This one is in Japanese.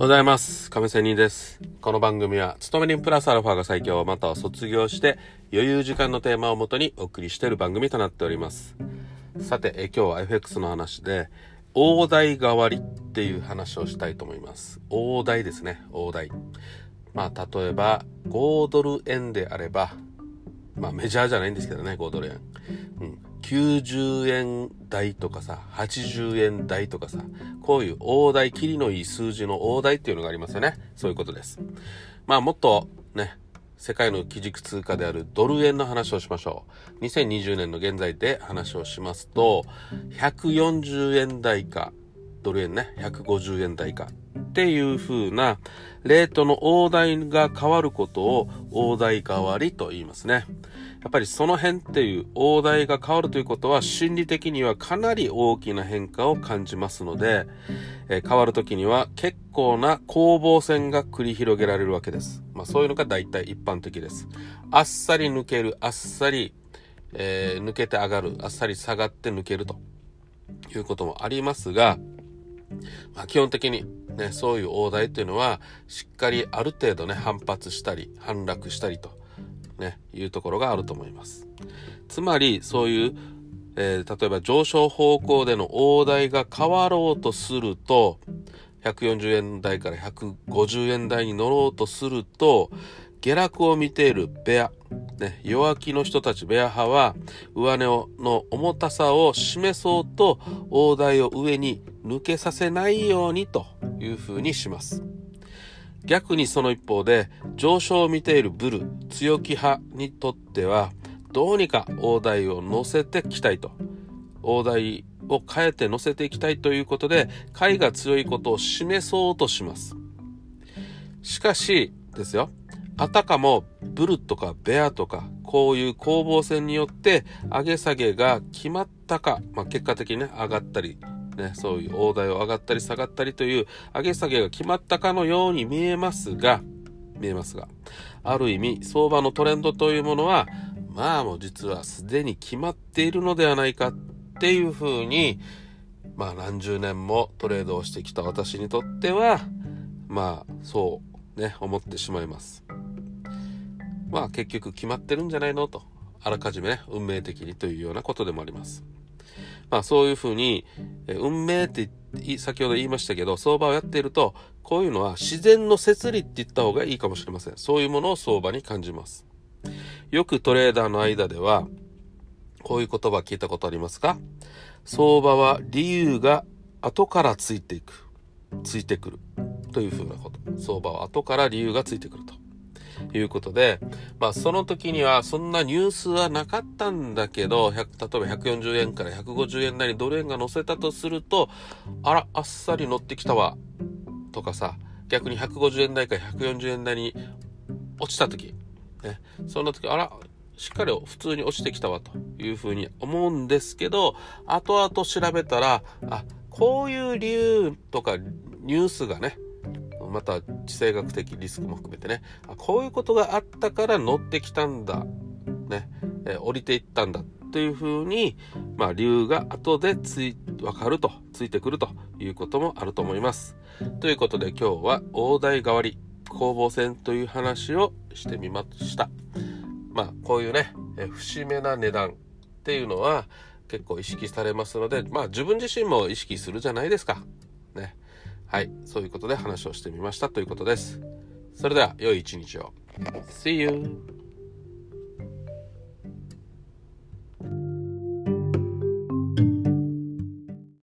ございます。亀仙人です。この番組は、勤め人プラスアルファが最強、または卒業して余裕時間のテーマをもとにお送りしている番組となっております。さて、え今日は FX の話で、大台代わりっていう話をしたいと思います。大台ですね、大台。まあ、例えば、5ドル円であれば、まあメジャーじゃないんですけどね、5ドル円。うん。90円台とかさ、80円台とかさ、こういう大台、切りのいい数字の大台っていうのがありますよね。そういうことです。まあもっとね、世界の基軸通貨であるドル円の話をしましょう。2020年の現在で話をしますと、140円台か、ドル円ね、150円台かっていう風なレートの大台が変わることを大台代わりと言いますね。やっぱりその辺っていう大台が変わるということは心理的にはかなり大きな変化を感じますので、えー変わる時には結構な攻防戦が繰り広げられるわけです。まあそういうのが大体一般的です。あっさり抜ける、あっさり、えー抜けて上がる、あっさり下がって抜けるということもありますが、まあ、基本的にね、そういう大台っていうのは、しっかりある程度ね、反発したり、反落したりと、ね、いうところがあると思います。つまり、そういう、えー例えば上昇方向での大台が変わろうとすると、140円台から150円台に乗ろうとすると、下落を見ているベア、ね、弱気の人たちベア派は上値をの重たさを示そうと大台を上に抜けさせないようにというふうにします。逆にその一方で上昇を見ているブル、強気派にとってはどうにか大台を乗せてきたいと。大台を変えて乗せていきたいということで買いが強いことを示そうとします。しかしですよ、あたかもブルとかベアとかこういう攻防戦によって上げ下げが決まったか、まあ、結果的にね上がったり、ね、そういう大台を上がったり下がったりという上げ下げが決まったかのように見えますが見えますがある意味相場のトレンドというものはまあもう実はすでに決まっているのではないかっていうふうにまあ何十年もトレードをしてきた私にとってはまあそうね思ってしまいます。まあ結局決まってるんじゃないのと、あらかじめね、運命的にというようなことでもあります。まあそういうふうに、運命って先ほど言いましたけど、相場をやっていると、こういうのは自然の摂理って言った方がいいかもしれません。そういうものを相場に感じます。よくトレーダーの間では、こういう言葉聞いたことありますか？相場は理由が後からついていく。ついてくる。というふうなこと。相場は後から理由がついてくると。いうことで、まあその時にはそんなニュースはなかったんだけど、例えば140円から150円台にドル円が乗せたとすると、あら、あっさり乗ってきたわ、とかさ、逆に150円台から140円台に落ちた時、ね、そんな時、あら、しっかり普通に落ちてきたわというふうに思うんですけど、後々調べたら、あ、こういう理由とかニュースがね、また地政学的リスクも含めてねこういうことがあったから乗ってきたんだ、ねえー降りていったんだというふうに、まあ、理由が後でつい分かるとついてくるということもあると思います。ということで今日は大台代わり攻防戦という話をしてみました。まあこういうね、え節目な値段っていうのは結構意識されますのでまあ自分自身も意識するじゃないですか。はい、そういうことで話をしてみましたということです。それでは、良い一日を。See you!